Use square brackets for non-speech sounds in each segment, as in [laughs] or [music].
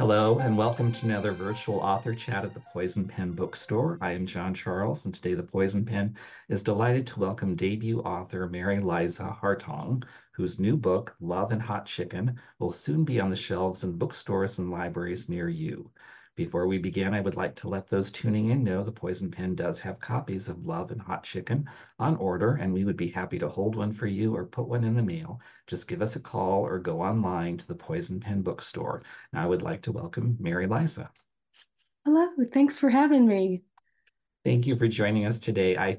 Hello, and welcome to another virtual author chat at the Poison Pen Bookstore. I am John Charles, and today the Poison Pen is delighted to welcome debut author Mary Liza Hartong, whose new book, Love and Hot Chicken, will soon be on the shelves in bookstores and libraries near you. Before we begin, I would like to let those tuning in know the Poison Pen does have copies of Love and Hot Chicken on order, and we would be happy to hold one for you or put one in the mail. Just give us a call or go online to the Poison Pen Bookstore. Now I would like to welcome Mary Liza. Hello, thanks for having me. Thank you for joining us today. I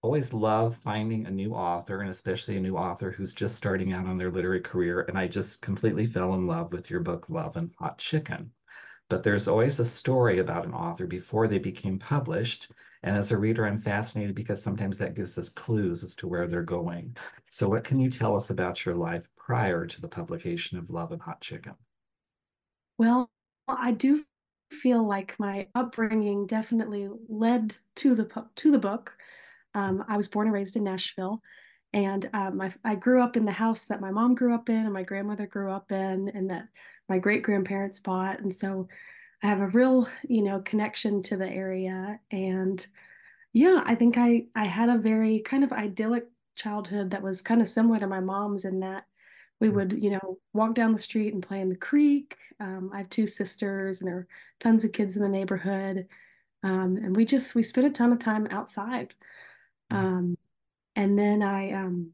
always love finding a new author and especially a new author who's just starting out on their literary career. And I just completely fell in love with your book, Love and Hot Chicken but there's always a story about an author before they became published. And as a reader, I'm fascinated because sometimes that gives us clues as to where they're going. So, what can you tell us about your life prior to the publication of Love and Hot Chicken? Well, I do feel like my upbringing definitely led to the to the book. Um, I was born and raised in Nashville, and um, I, I grew up in the house that my mom grew up in and my grandmother grew up in, and that my great grandparents bought. And so I have a real, you know, connection to the area. And yeah, I think I I had a very kind of idyllic childhood that was kind of similar to my mom's in that we would, you know, walk down the street and play in the creek. Um, I have two sisters, and there are tons of kids in the neighborhood, um, and we just we spent a ton of time outside. Um, and then I um,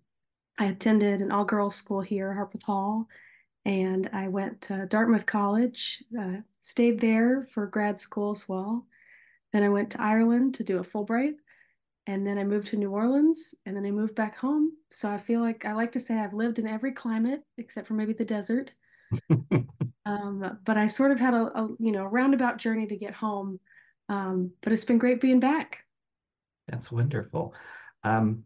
I attended an all girls school here, Harpeth Hall, and I went to Dartmouth College, uh, stayed there for grad school as well. Then I went to Ireland to do a Fulbright, and then I moved to New Orleans, and then I moved back home. So I feel like I like to say I've lived in every climate except for maybe the desert. [laughs] um, but I sort of had a, a, you know roundabout journey to get home. Um, but it's been great being back. That's wonderful. Um,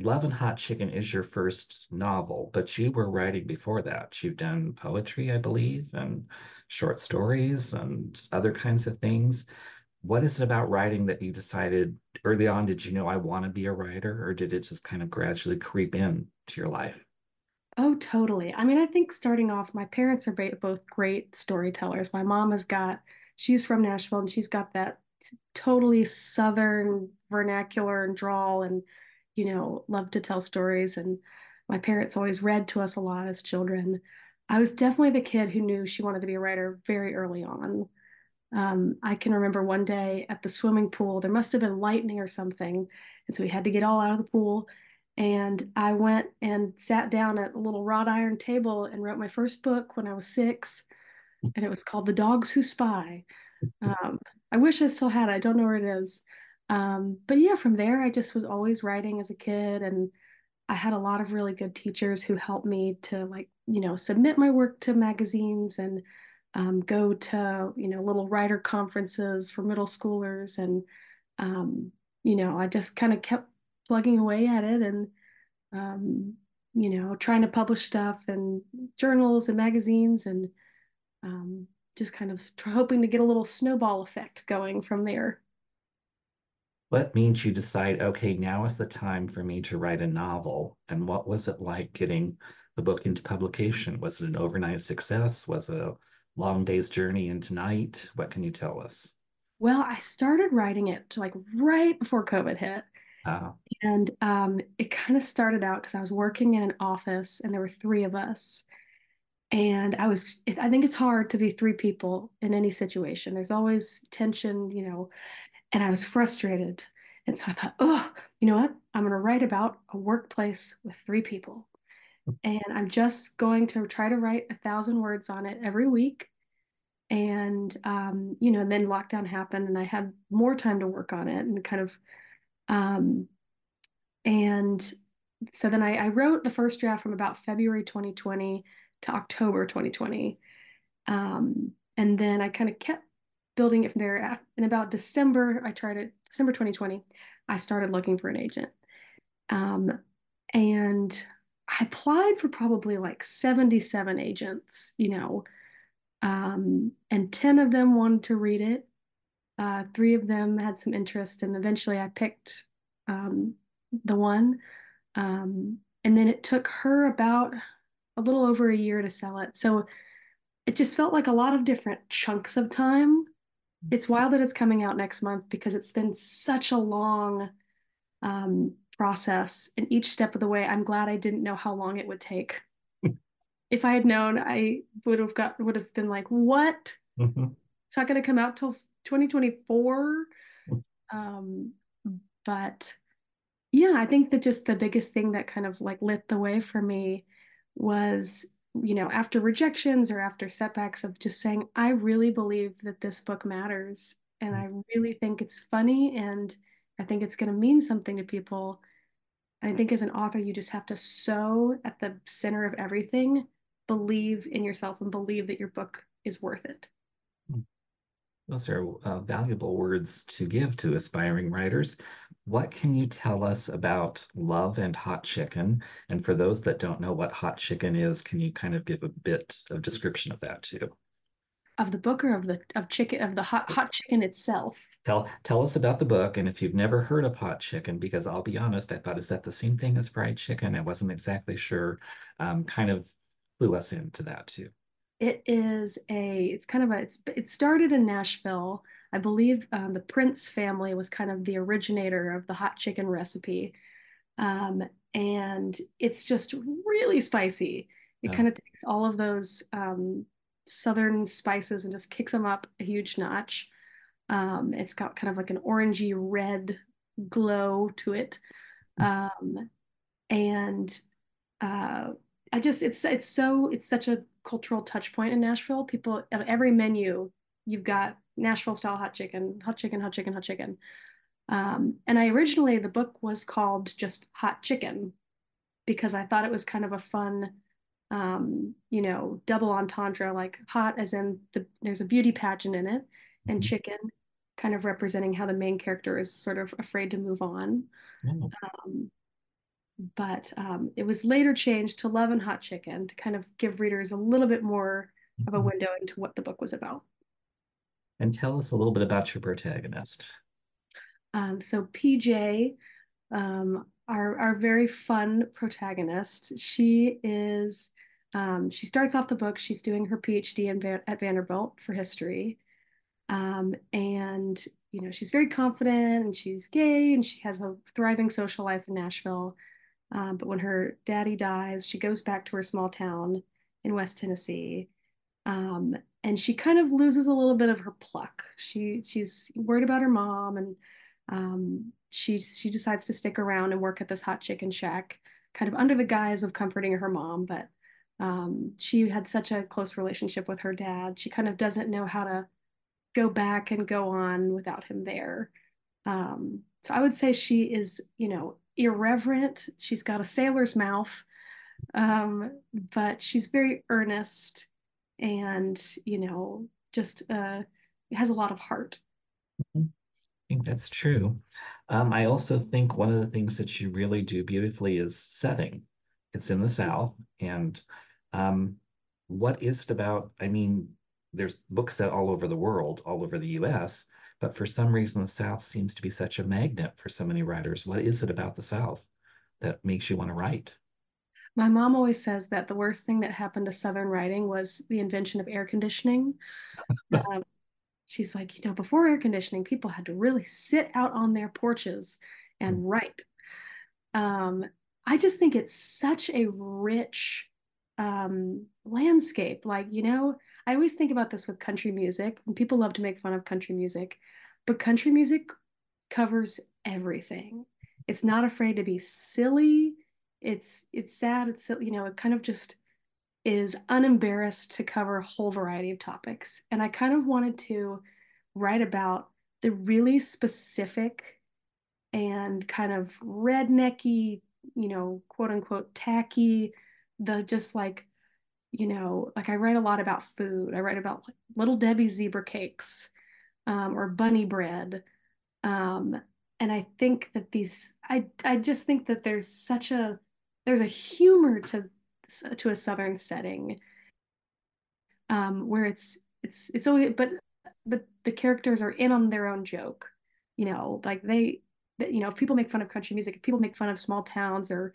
Love and Hot Chicken is your first novel, but you were writing before that. You've done poetry, I believe, and short stories and other kinds of things. What is it about writing that you decided early on? Did you know I want to be a writer, or did it just kind of gradually creep in to your life? Oh, totally. I mean, I think starting off, my parents are both great storytellers. My mom has got, she's from Nashville and she's got that totally Southern vernacular and drawl and you know, loved to tell stories. And my parents always read to us a lot as children. I was definitely the kid who knew she wanted to be a writer very early on. Um, I can remember one day at the swimming pool, there must have been lightning or something. And so we had to get all out of the pool. And I went and sat down at a little wrought iron table and wrote my first book when I was six. And it was called The Dogs Who Spy. Um, I wish I still had it. I don't know where it is. Um, but yeah, from there, I just was always writing as a kid, and I had a lot of really good teachers who helped me to like, you know, submit my work to magazines and um, go to, you know, little writer conferences for middle schoolers. And, um, you know, I just kind of kept plugging away at it and, um, you know, trying to publish stuff and journals and magazines and um, just kind of hoping to get a little snowball effect going from there. What made you decide, okay, now is the time for me to write a novel? And what was it like getting the book into publication? Was it an overnight success? Was it a long day's journey into night? What can you tell us? Well, I started writing it like right before COVID hit. Uh, and um, it kind of started out because I was working in an office and there were three of us. And I was, I think it's hard to be three people in any situation. There's always tension, you know, and I was frustrated. And so I thought, oh, you know what? I'm going to write about a workplace with three people. And I'm just going to try to write a thousand words on it every week. And, um, you know, then lockdown happened and I had more time to work on it and kind of, um, and so then I, I wrote the first draft from about February 2020 to October 2020. Um, and then I kind of kept building it from there. In about December, I tried it, December 2020, I started looking for an agent. Um, and I applied for probably like 77 agents, you know, um, and 10 of them wanted to read it. Uh, three of them had some interest, and eventually I picked um, the one. Um, and then it took her about a little over a year to sell it. So it just felt like a lot of different chunks of time. It's wild that it's coming out next month because it's been such a long um, process. And each step of the way, I'm glad I didn't know how long it would take. [laughs] if I had known, I would have got would have been like, "What? Mm-hmm. It's not going to come out till 2024." Um, but yeah, I think that just the biggest thing that kind of like lit the way for me was, you know, after rejections or after setbacks of just saying, I really believe that this book matters. And I really think it's funny and I think it's going to mean something to people. And I think as an author, you just have to so at the center of everything, believe in yourself and believe that your book is worth it. Those are uh, valuable words to give to aspiring writers. What can you tell us about love and hot chicken? And for those that don't know what hot chicken is, can you kind of give a bit of description of that too? Of the book or of the of chicken of the hot hot chicken itself? Tell tell us about the book, and if you've never heard of hot chicken, because I'll be honest, I thought is that the same thing as fried chicken? I wasn't exactly sure. Um, kind of clue us into that too. It is a, it's kind of a, it's, it started in Nashville. I believe um, the Prince family was kind of the originator of the hot chicken recipe. Um, and it's just really spicy. It kind of takes all of those um, southern spices and just kicks them up a huge notch. Um, it's got kind of like an orangey red glow to it. Hmm. Um, and uh, I just it's it's so it's such a cultural touch point in Nashville. People at every menu, you've got Nashville style hot chicken, hot chicken, hot chicken, hot chicken. Um, and I originally the book was called just Hot Chicken because I thought it was kind of a fun, um, you know, double entendre, like hot as in the there's a beauty pageant in it, and mm-hmm. chicken kind of representing how the main character is sort of afraid to move on. Mm. Um, but um, it was later changed to Love and Hot Chicken to kind of give readers a little bit more of a mm-hmm. window into what the book was about. And tell us a little bit about your protagonist. Um, so PJ, um, our our very fun protagonist, she is. Um, she starts off the book. She's doing her PhD in, at Vanderbilt for history, um, and you know she's very confident and she's gay and she has a thriving social life in Nashville. Um, but when her daddy dies, she goes back to her small town in West Tennessee. Um, and she kind of loses a little bit of her pluck. She she's worried about her mom, and um, she she decides to stick around and work at this hot chicken shack, kind of under the guise of comforting her mom. But um, she had such a close relationship with her dad. She kind of doesn't know how to go back and go on without him there. Um, so I would say she is, you know, irreverent. She's got a sailor's mouth, um, but she's very earnest and, you know, just uh, has a lot of heart. I think that's true. Um, I also think one of the things that you really do beautifully is setting. It's in the South. And um, what is it about? I mean, there's books set all over the world, all over the US, but for some reason, the South seems to be such a magnet for so many writers. What is it about the South that makes you want to write? My mom always says that the worst thing that happened to Southern writing was the invention of air conditioning. [laughs] um, she's like, you know, before air conditioning, people had to really sit out on their porches and mm. write. Um, I just think it's such a rich um, landscape. Like, you know, I always think about this with country music, and people love to make fun of country music, but country music covers everything. It's not afraid to be silly. It's it's sad. It's you know, it kind of just is unembarrassed to cover a whole variety of topics. And I kind of wanted to write about the really specific and kind of rednecky, you know, quote unquote tacky, the just like you know, like I write a lot about food. I write about like Little Debbie zebra cakes um, or bunny bread. Um, and I think that these, I, I just think that there's such a, there's a humor to, to a Southern setting um, where it's, it's, it's always, but, but the characters are in on their own joke, you know, like they, you know, if people make fun of country music, if people make fun of small towns or,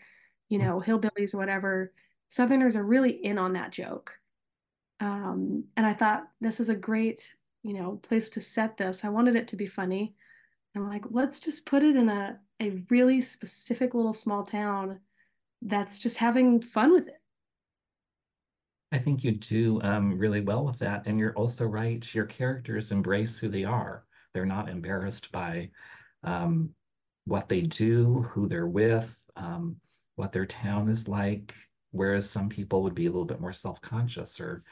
you know, hillbillies or whatever, Southerners are really in on that joke. Um, and I thought this is a great, you know, place to set this. I wanted it to be funny. I'm like, let's just put it in a, a really specific little small town that's just having fun with it. I think you do um, really well with that. And you're also right. Your characters embrace who they are. They're not embarrassed by um, what they do, who they're with, um, what their town is like. Whereas some people would be a little bit more self-conscious or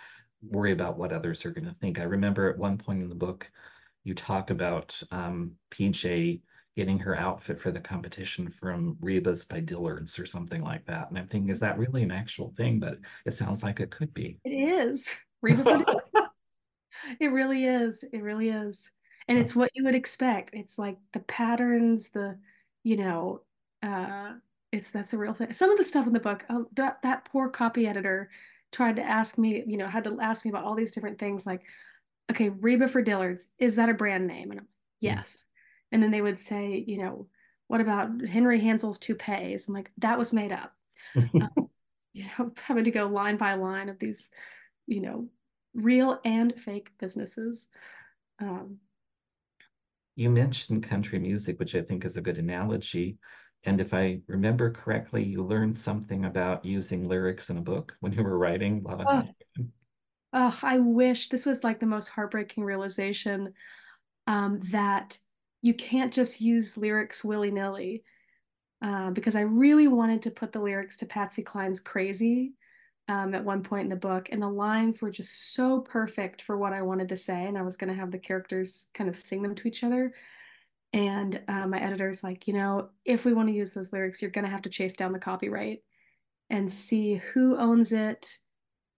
worry about what others are going to think. I remember at one point in the book, you talk about um, PJ getting her outfit for the competition from Reba's by Dillard's or something like that. And I'm thinking, is that really an actual thing? But it sounds like it could be. It is. [laughs] Reba It really is. It really is. And it's what you would expect. It's like the patterns, the, you know, uh, it's that's a real thing. Some of the stuff in the book, um, that that poor copy editor tried to ask me, you know, had to ask me about all these different things like, okay, Reba for Dillard's, is that a brand name? And I'm like, yes. And then they would say, you know, what about Henry Hansel's toupees? I'm like, that was made up. [laughs] um, you know, [laughs] having to go line by line of these, you know, real and fake businesses. Um, you mentioned country music, which I think is a good analogy. And if I remember correctly, you learned something about using lyrics in a book [laughs] when you were writing Love oh, oh, I wish this was like the most heartbreaking realization um, that you can't just use lyrics willy nilly. Uh, because I really wanted to put the lyrics to Patsy Cline's Crazy um, at one point in the book, and the lines were just so perfect for what I wanted to say, and I was going to have the characters kind of sing them to each other. And uh, my editor's like, you know, if we want to use those lyrics, you're going to have to chase down the copyright and see who owns it,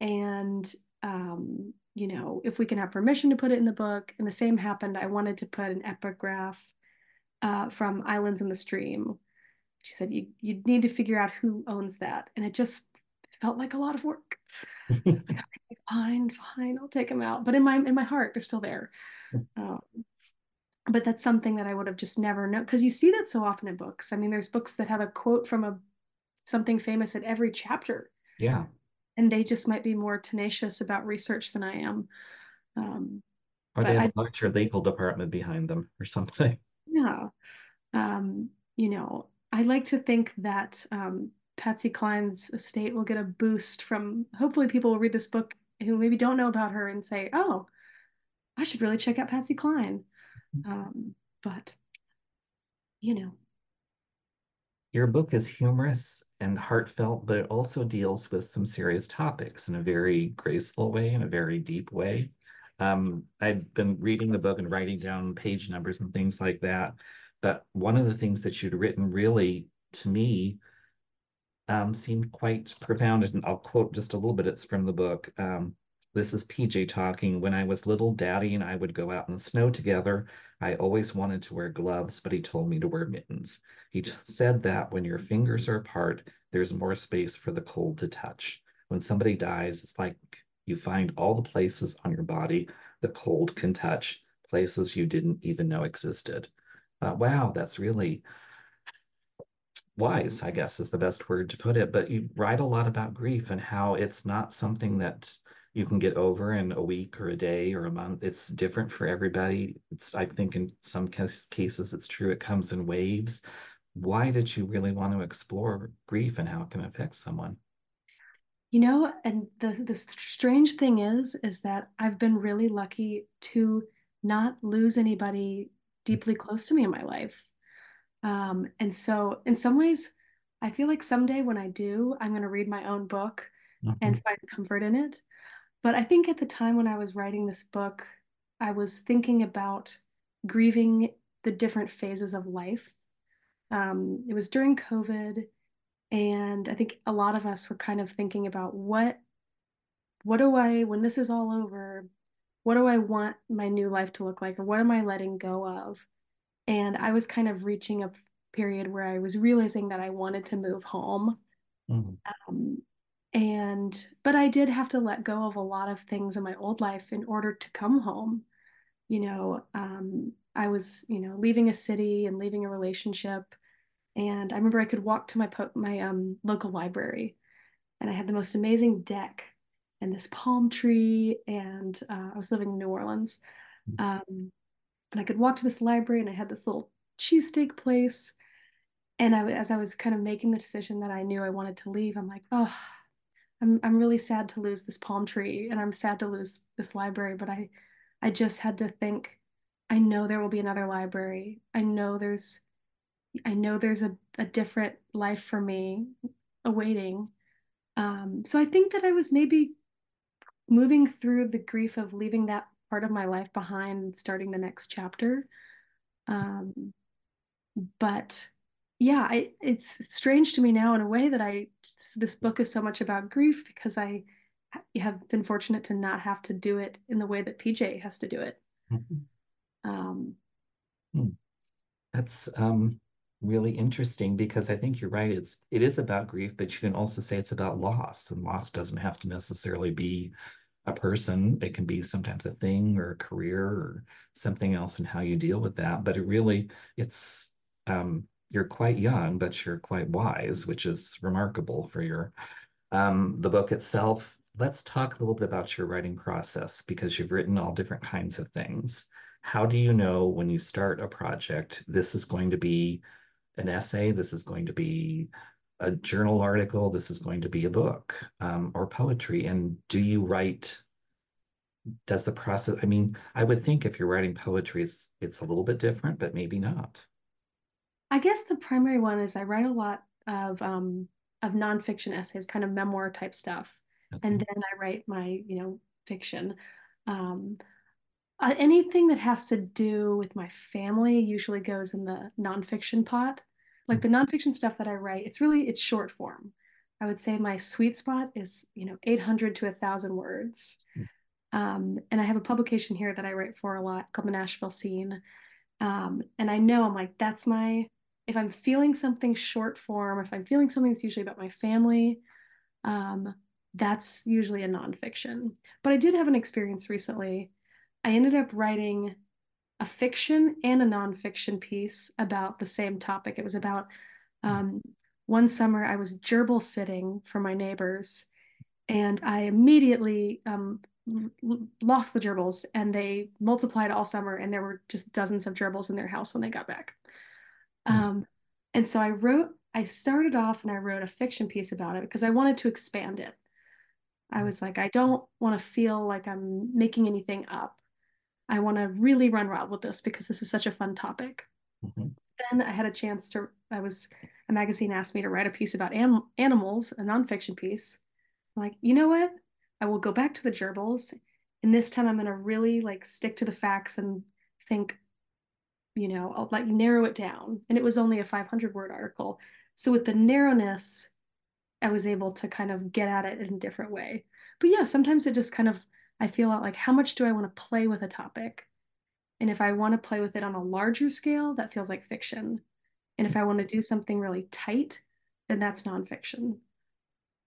and um, you know, if we can have permission to put it in the book. And the same happened. I wanted to put an epigraph uh, from Islands in the Stream. She said, you, you need to figure out who owns that. And it just felt like a lot of work. so like, [laughs] okay, fine, fine, I'll take them out. But in my in my heart, they're still there. Um, but that's something that I would have just never known because you see that so often in books. I mean, there's books that have a quote from a something famous at every chapter. Yeah and they just might be more tenacious about research than I am. Um, or they have a larger legal department behind them or something. Yeah. Um, you know, I like to think that um, Patsy Cline's estate will get a boost from hopefully people will read this book who maybe don't know about her and say, oh, I should really check out Patsy Cline. Um, but, you know, your book is humorous and heartfelt, but it also deals with some serious topics in a very graceful way, in a very deep way. Um, I've been reading the book and writing down page numbers and things like that. But one of the things that you'd written really, to me, um, seemed quite profound. And I'll quote just a little bit. It's from the book. Um, this is PJ talking. When I was little, Daddy and I would go out in the snow together. I always wanted to wear gloves, but he told me to wear mittens. He said that when your fingers are apart, there's more space for the cold to touch. When somebody dies, it's like you find all the places on your body the cold can touch, places you didn't even know existed. Uh, wow, that's really wise, I guess is the best word to put it. But you write a lot about grief and how it's not something that you can get over in a week or a day or a month. It's different for everybody. It's I think in some cases it's true. It comes in waves. Why did you really want to explore grief and how it can affect someone? You know, and the the strange thing is, is that I've been really lucky to not lose anybody deeply close to me in my life. Um, and so in some ways, I feel like someday when I do, I'm going to read my own book mm-hmm. and find comfort in it. But I think at the time when I was writing this book, I was thinking about grieving the different phases of life. Um, it was during COVID, and I think a lot of us were kind of thinking about what what do I when this is all over, what do I want my new life to look like, or what am I letting go of? And I was kind of reaching a period where I was realizing that I wanted to move home. Mm-hmm. Um, and but i did have to let go of a lot of things in my old life in order to come home you know um, i was you know leaving a city and leaving a relationship and i remember i could walk to my po- my um, local library and i had the most amazing deck and this palm tree. And uh, I was living in New Orleans. Um, and I could walk to this library and I had this little cheesesteak place. And I, as I was kind of making the decision that I knew I wanted to leave, I'm like, oh, I'm I'm really sad to lose this palm tree and I'm sad to lose this library, but I I just had to think I know there will be another library. I know there's I know there's a, a different life for me awaiting. Um, so I think that I was maybe moving through the grief of leaving that part of my life behind starting the next chapter. Um, but yeah, I, it's strange to me now in a way that I this book is so much about grief because I have been fortunate to not have to do it in the way that PJ has to do it. Mm-hmm. Um, hmm. That's um, really interesting because I think you're right. It's it is about grief, but you can also say it's about loss, and loss doesn't have to necessarily be a person. It can be sometimes a thing or a career or something else, and how you deal with that. But it really, it's um, you're quite young, but you're quite wise, which is remarkable for your um, the book itself. Let's talk a little bit about your writing process because you've written all different kinds of things. How do you know when you start a project, this is going to be an essay, this is going to be a journal article, this is going to be a book um, or poetry? And do you write? Does the process? I mean, I would think if you're writing poetry, it's it's a little bit different, but maybe not. I guess the primary one is I write a lot of um, of nonfiction essays, kind of memoir type stuff, okay. and then I write my you know fiction. Um, uh, anything that has to do with my family usually goes in the nonfiction pot. Like the nonfiction stuff that I write, it's really it's short form. I would say my sweet spot is you know 800 to 1,000 words. Um, and I have a publication here that I write for a lot called the Nashville Scene. Um, and I know I'm like that's my if I'm feeling something short form, if I'm feeling something that's usually about my family, um, that's usually a nonfiction. But I did have an experience recently I ended up writing a fiction and a nonfiction piece about the same topic. It was about um, one summer I was gerbil sitting for my neighbors, and I immediately um, lost the gerbils, and they multiplied all summer, and there were just dozens of gerbils in their house when they got back. Mm. Um, and so I wrote, I started off and I wrote a fiction piece about it because I wanted to expand it. I hmm. was like, I don't want to feel like I'm making anything up. I want to really run wild with this because this is such a fun topic. Mm-hmm. Then I had a chance to, I was, a magazine asked me to write a piece about anim- animals, a nonfiction piece. I'm like, you know what? I will go back to the gerbils. And this time I'm going to really like stick to the facts and think, you know, I'll like narrow it down. And it was only a 500 word article. So with the narrowness, I was able to kind of get at it in a different way. But yeah, sometimes it just kind of I feel like how much do I want to play with a topic? And if I want to play with it on a larger scale, that feels like fiction. And if I want to do something really tight, then that's nonfiction.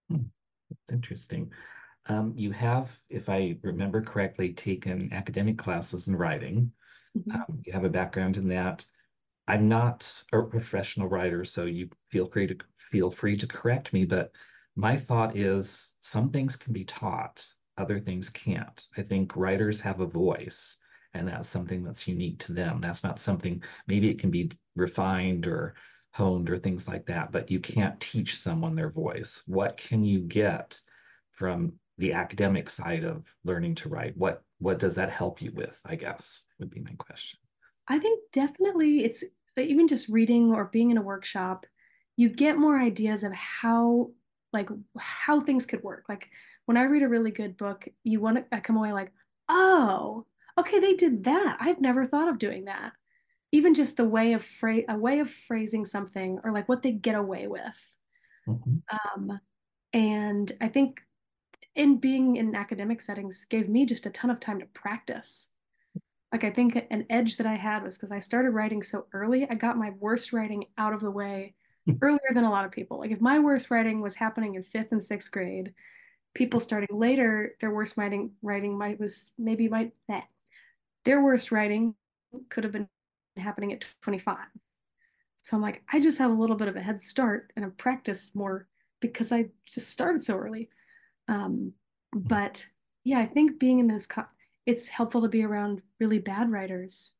Hmm. That's interesting. Um, you have, if I remember correctly, taken academic classes in writing. Mm-hmm. Um, you have a background in that. I'm not a professional writer, so you feel free to feel free to correct me. But my thought is some things can be taught other things can't. I think writers have a voice, and that's something that's unique to them. That's not something, maybe it can be refined or honed or things like that, but you can't teach someone their voice. What can you get from the academic side of learning to write? What what does that help you with? I guess would be my question. I think definitely it's even just reading or being in a workshop, you get more ideas of how like how things could work. Like when I read a really good book, you want to I come away like, oh, okay, they did that. I've never thought of doing that. Even just the way of phrase a way of phrasing something or like what they get away with. Mm-hmm. Um, and I think in being in academic settings gave me just a ton of time to practice. Like I think an edge that I had was because I started writing so early, I got my worst writing out of the way hmm. earlier than a lot of people. Like if my worst writing was happening in fifth and sixth grade, people starting later, their worst writing writing might was maybe might that their worst writing could have been happening at 25. So I'm like, I just have a little bit of a head start and I've practiced more because I just started so early. Um, But yeah, I think being in those, it's helpful to be around really bad writers.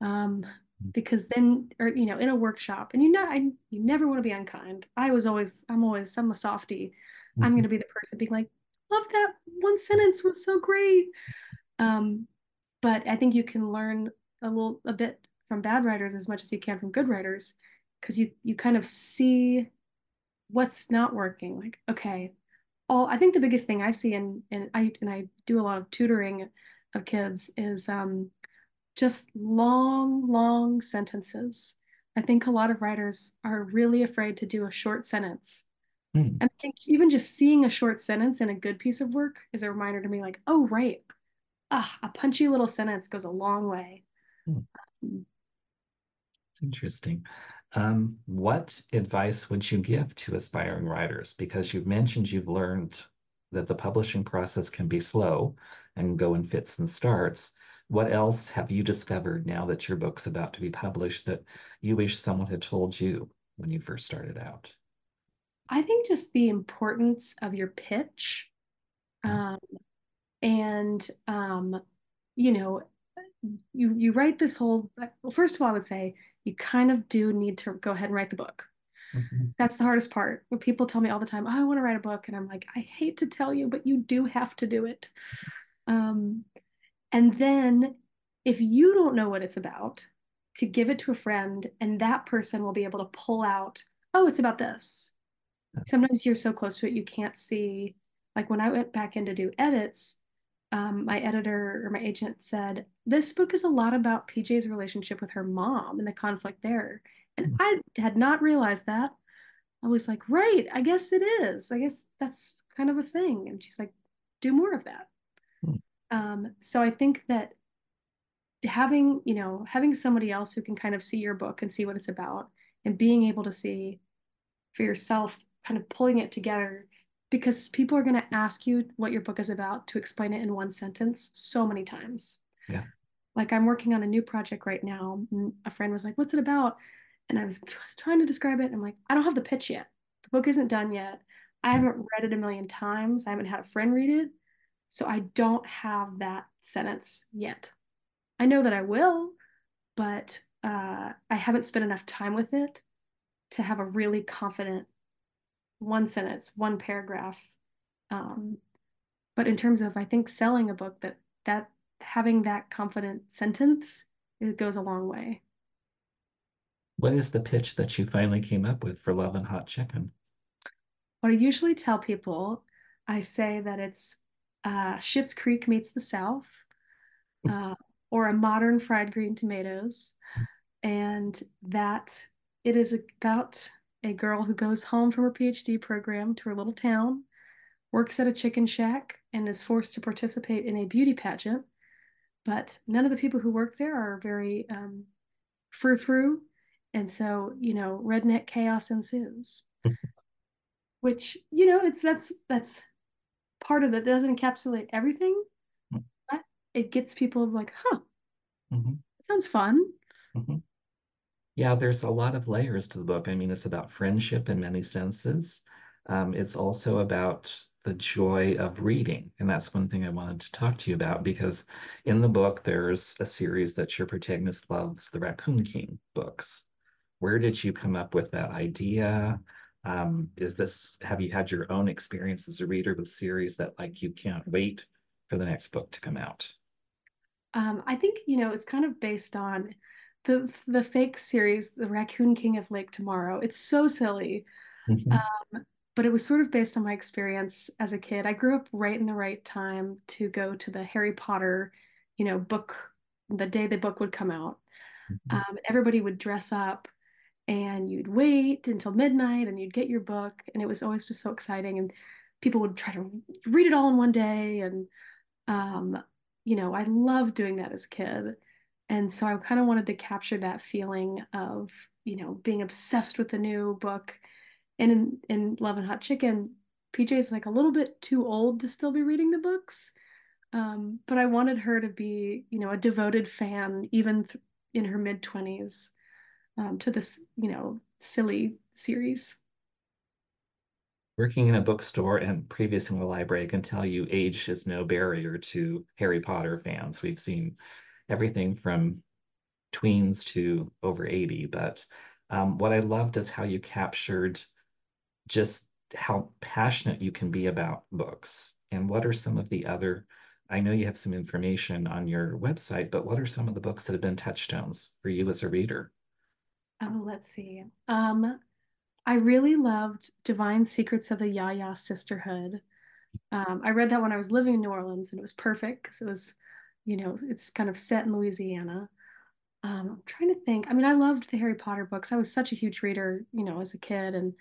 Um, because then, or you know, in a workshop, and you know, I, you never want to be unkind. I was always, I'm always, I'm a softie. I'm going to be the person being like, love that one sentence was so great. Um, but I think you can learn a little, a bit from bad writers as much as you can from good writers, because you you kind of see what's not working. Like, okay, all I think the biggest thing I see and and I and I do a lot of tutoring of kids is um, just long, long sentences. I think a lot of writers are really afraid to do a short sentence. Mm. And I think even just seeing a short sentence in a good piece of work is a reminder to me, like, oh, right. Ah, a punchy little sentence goes a long way. Mm. It's interesting. Um, what advice would you give to aspiring writers? Because you've mentioned you've learned that the publishing process can be slow and go in fits and starts. What else have you discovered now that your book's about to be published that you wish someone had told you when you first started out? I think just the importance of your pitch. Um, and, um, you know, you, you write this whole, well, first of all, I would say you kind of do need to go ahead and write the book. Mm-hmm. That's the hardest part. When people tell me all the time, oh, I want to write a book. And I'm like, I hate to tell you, but you do have to do it. [laughs] Um, and then if you don't know what it's about, to give it to a friend, and that person will be able to pull out, oh, it's about this. Sometimes you're so close to it, you can't see. Like when I went back in to do edits, um, my editor or my agent said, This book is a lot about PJ's relationship with her mom and the conflict there. And hmm. I had not realized that. I was like, Right, I guess it is. I guess that's kind of a thing. And she's like, Do more of that. Hmm. Um, so I think that having, you know, having somebody else who can kind of see your book and see what it's about and being able to see for yourself, kind of pulling it together because people are going to ask you what your book is about to explain it in one sentence so many times. Yeah. Like I'm working on a new project right now. A friend was like, "What's it about?" And I was trying to describe it. I'm like, "I don't have the pitch yet. The book isn't done yet. I haven't read it a million times. I haven't had a friend read it. So I don't have that sentence yet. I know that I will, but uh, I haven't spent enough time with it to have a really confident one sentence, one paragraph. Um, but in terms of, I think selling a book that that having that confident sentence, it goes a long way. What is the pitch that you finally came up with for Love and Hot Chicken? What I usually tell people, I say that it's uh, Schitt's Creek meets the South, uh, or a modern fried green tomatoes, and that it is about a girl who goes home from her PhD program to her little town, works at a chicken shack, and is forced to participate in a beauty pageant. But none of the people who work there are very um, frou frou. And so, you know, redneck chaos ensues. [laughs] Which, you know, it's that's that's part of it. doesn't encapsulate everything, mm-hmm. but it gets people like, huh, mm-hmm. sounds fun. Mm-hmm. Yeah, there's a lot of layers to the book. I mean, it's about friendship in many senses. Um, it's also about the joy of reading. And that's one thing I wanted to talk to you about because in the book, there's a series that your protagonist loves, the Raccoon King books. Where did you come up with that idea? Um, is this, have you had your own experience as a reader with series that like you can't wait for the next book to come out? Um, I think, you know, it's kind of based on the the fake series, The Raccoon King of Lake Tomorrow. It's so silly. Mm-hmm. Um, but it was sort of based on my experience as a kid. I grew up right in the right time to go to the Harry Potter, you know, book the day the book would come out. Mm-hmm. Um, everybody would dress up and you'd wait until midnight and you'd get your book and it was always just so exciting and people would try to read it all in one day and um, you know, I loved doing that as a kid. And so I kind of wanted to capture that feeling of, you know, being obsessed with the new book. And in, in Love and Hot Chicken, PJ is like a little bit too old to still be reading the books. Um, but I wanted her to be, you know, a devoted fan, even th- in her mid 20s, um, to this, you know, silly series. Working in a bookstore and previous in the library, can tell you age is no barrier to Harry Potter fans. We've seen everything from tweens to over 80. But um, what I loved is how you captured just how passionate you can be about books. And what are some of the other, I know you have some information on your website, but what are some of the books that have been touchstones for you as a reader? Oh, let's see. Um, I really loved Divine Secrets of the Ya-Ya Sisterhood. Um, I read that when I was living in New Orleans, and it was perfect because it was, you know, it's kind of set in Louisiana. Um, I'm trying to think. I mean, I loved the Harry Potter books. I was such a huge reader, you know, as a kid, and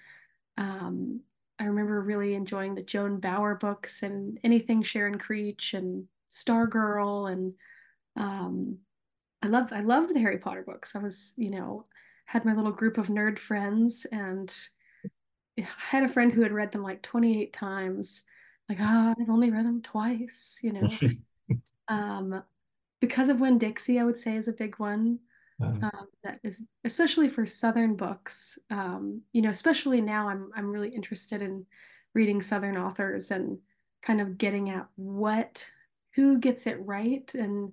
um, I remember really enjoying the Joan Bauer books and anything Sharon Creech and Stargirl, and um, I loved I loved the Harry Potter books. I was, you know, had my little group of nerd friends, and I had a friend who had read them like 28 times. Like, ah, oh, I've only read them twice, you know. [laughs] um, because of Winn-Dixie, I would say is a big one. Um, um, that is especially for Southern books. Um, you know, especially now, I'm I'm really interested in reading Southern authors and kind of getting at what who gets it right and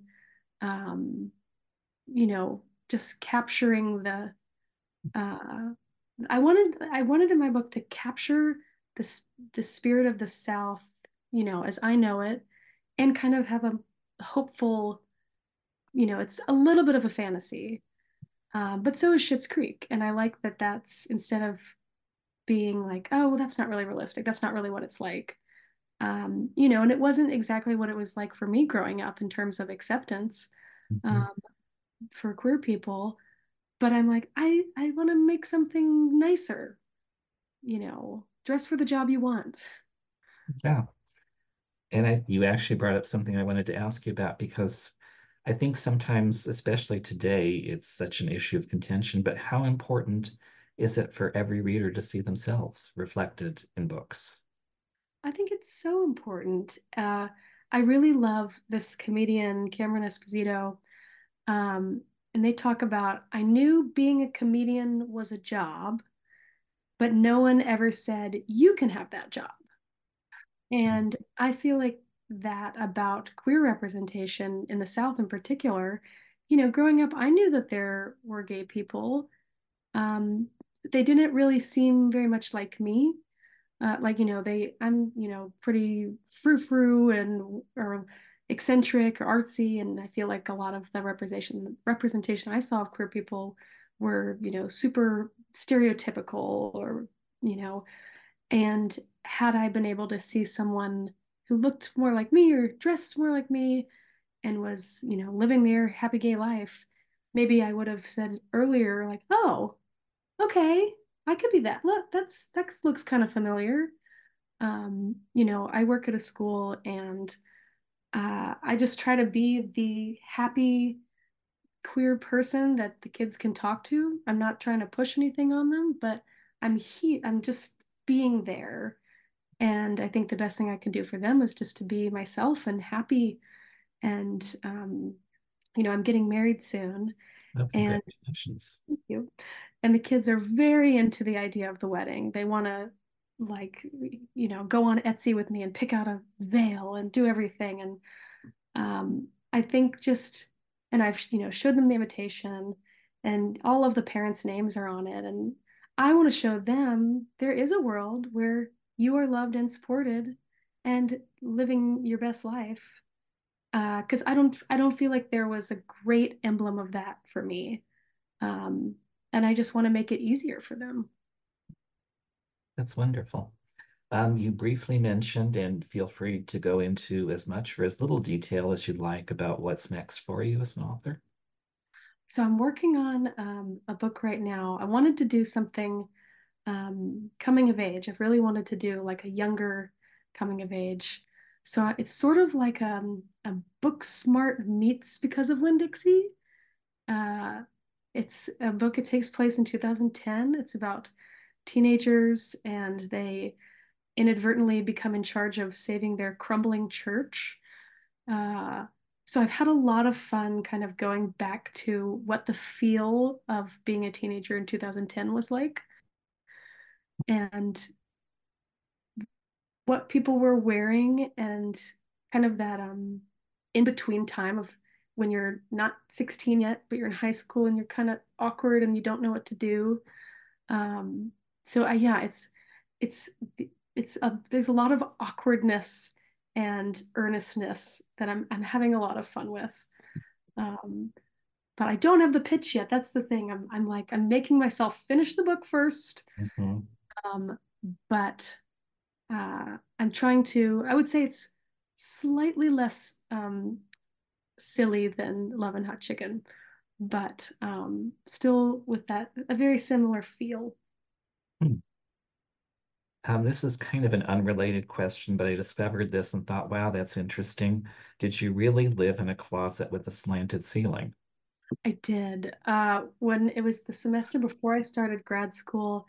um, you know just capturing the uh, I wanted I wanted in my book to capture this the spirit of the South, you know, as I know it, and kind of have a hopeful, you know, it's a little bit of a fantasy, um, but so is Schitt's Creek, and I like that. That's instead of being like, oh, well, that's not really realistic. That's not really what it's like. Um, you know, and it wasn't exactly what it was like for me growing up in terms of acceptance mm-hmm. um, for queer people but I'm like, I I want to make something nicer, you know, dress for the job you want. Yeah. And I, you actually brought up something I wanted to ask you about because I think sometimes, especially today, it's such an issue of contention. But how important is it for every reader to see themselves reflected in books? I think it's so important. Uh, I really love this comedian, Cameron Esposito. Um, and they talk about I knew being a comedian was a job, but no one ever said you can have that job. And I feel like that about queer representation in the South in particular. You know, growing up, I knew that there were gay people. Um, they didn't really seem very much like me. Uh, like, you know, they, I'm, you know, pretty frou frou and, or eccentric or artsy and i feel like a lot of the representation representation i saw of queer people were you know super stereotypical or you know and had i been able to see someone who looked more like me or dressed more like me and was you know living their happy gay life maybe i would have said earlier like oh okay i could be that look that's that looks kind of familiar um you know i work at a school and uh, I just try to be the happy queer person that the kids can talk to. I'm not trying to push anything on them, but I'm he I'm just being there. And I think the best thing I can do for them was just to be myself and happy. And um, you know, I'm getting married soon. Oh, and thank you. And the kids are very into the idea of the wedding. They want to like you know go on Etsy with me and pick out a veil and do everything and um, I think just and I've you know showed them the invitation and all of the parents names are on it and I want to show them there is a world where you are loved and supported and living your best life because uh, I don't I don't feel like there was a great emblem of that for me um, and I just want to make it easier for them. That's wonderful. Um, you briefly mentioned, and feel free to go into as much or as little detail as you'd like about what's next for you as an author. So I'm working on um, a book right now. I wanted to do something um, coming of age. I've really wanted to do like a younger coming of age. So it's sort of like a, um, a book smart meets because of Winn-Dixie. Uh, it's a book, it takes place in 2010. It's about teenagers and they inadvertently become in charge of saving their crumbling church. Uh, so I've had a lot of fun kind of going back to what the feel of being a teenager in 2010 was like. And what people were wearing and kind of that um in between time of when you're not 16 yet, but you're in high school and you're kind of awkward and you don't know what to do. Um, so uh, yeah, it's it's it's a, there's a lot of awkwardness and earnestness that I'm I'm having a lot of fun with. Um, but I don't have the pitch yet. That's the thing. I'm I'm like I'm making myself finish the book 1st mm-hmm. Um, but uh, I'm trying to. I would say it's slightly less um, silly than Love and Hot Chicken, but um, still with that a very similar feel. Hmm. Um, this is kind of an unrelated question, but I discovered this and thought, wow, that's interesting. Did you really live in a closet with a slanted ceiling? I did. Uh, when it was the semester before I started grad school,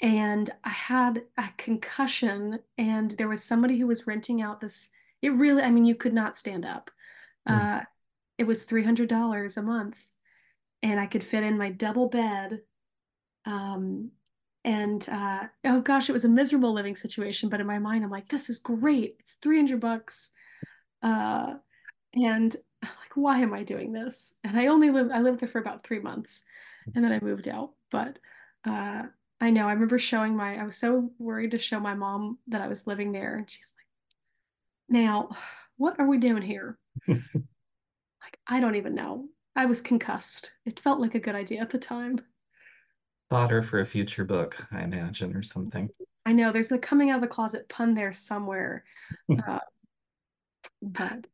and I had a concussion, and there was somebody who was renting out this. It really, I mean, you could not stand up. Mm. Uh, it was $300 a month, and I could fit in my double bed. Um, and uh, oh gosh, it was a miserable living situation. But in my mind, I'm like, this is great. It's 300 bucks. Uh, and I'm like, why am I doing this? And I only lived, I lived there for about three months, and then I moved out. But uh, I know I remember showing my, I was so worried to show my mom that I was living there, and she's like, now, what are we doing here? [laughs] like, I don't even know. I was concussed. It felt like a good idea at the time fodder for a future book, I imagine, or something. I know there's a coming out of the closet pun there somewhere. [laughs] uh, but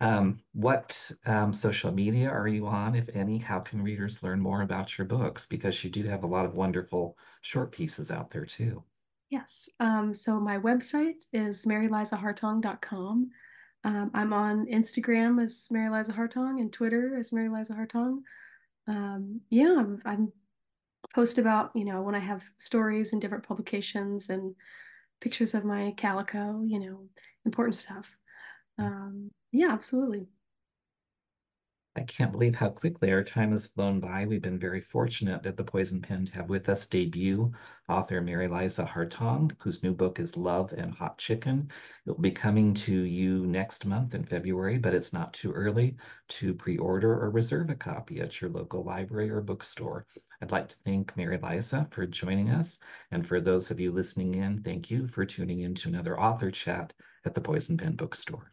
um, what um, social media are you on, if any? How can readers learn more about your books? Because you do have a lot of wonderful short pieces out there too. Yes. Um, so my website is marylizahartong.com. Um, I'm on Instagram as Mary Liza Hartong and Twitter as Mary Liza Hartong. Um, yeah, I'm, I'm post about, you know, when I have stories and different publications and pictures of my calico, you know, important stuff. Um, yeah, absolutely. I can't believe how quickly our time has flown by. We've been very fortunate at the Poisoned Pen to have with us debut author Mary Liza Hartong, whose new book is Love and Hot Chicken. It will be coming to you next month in February, but it's not too early to pre-order or reserve a copy at your local library or bookstore. I'd like to thank Mary Liza for joining us. And for those of you listening in, thank you for tuning in to another author chat at the Poisoned Pen Bookstore.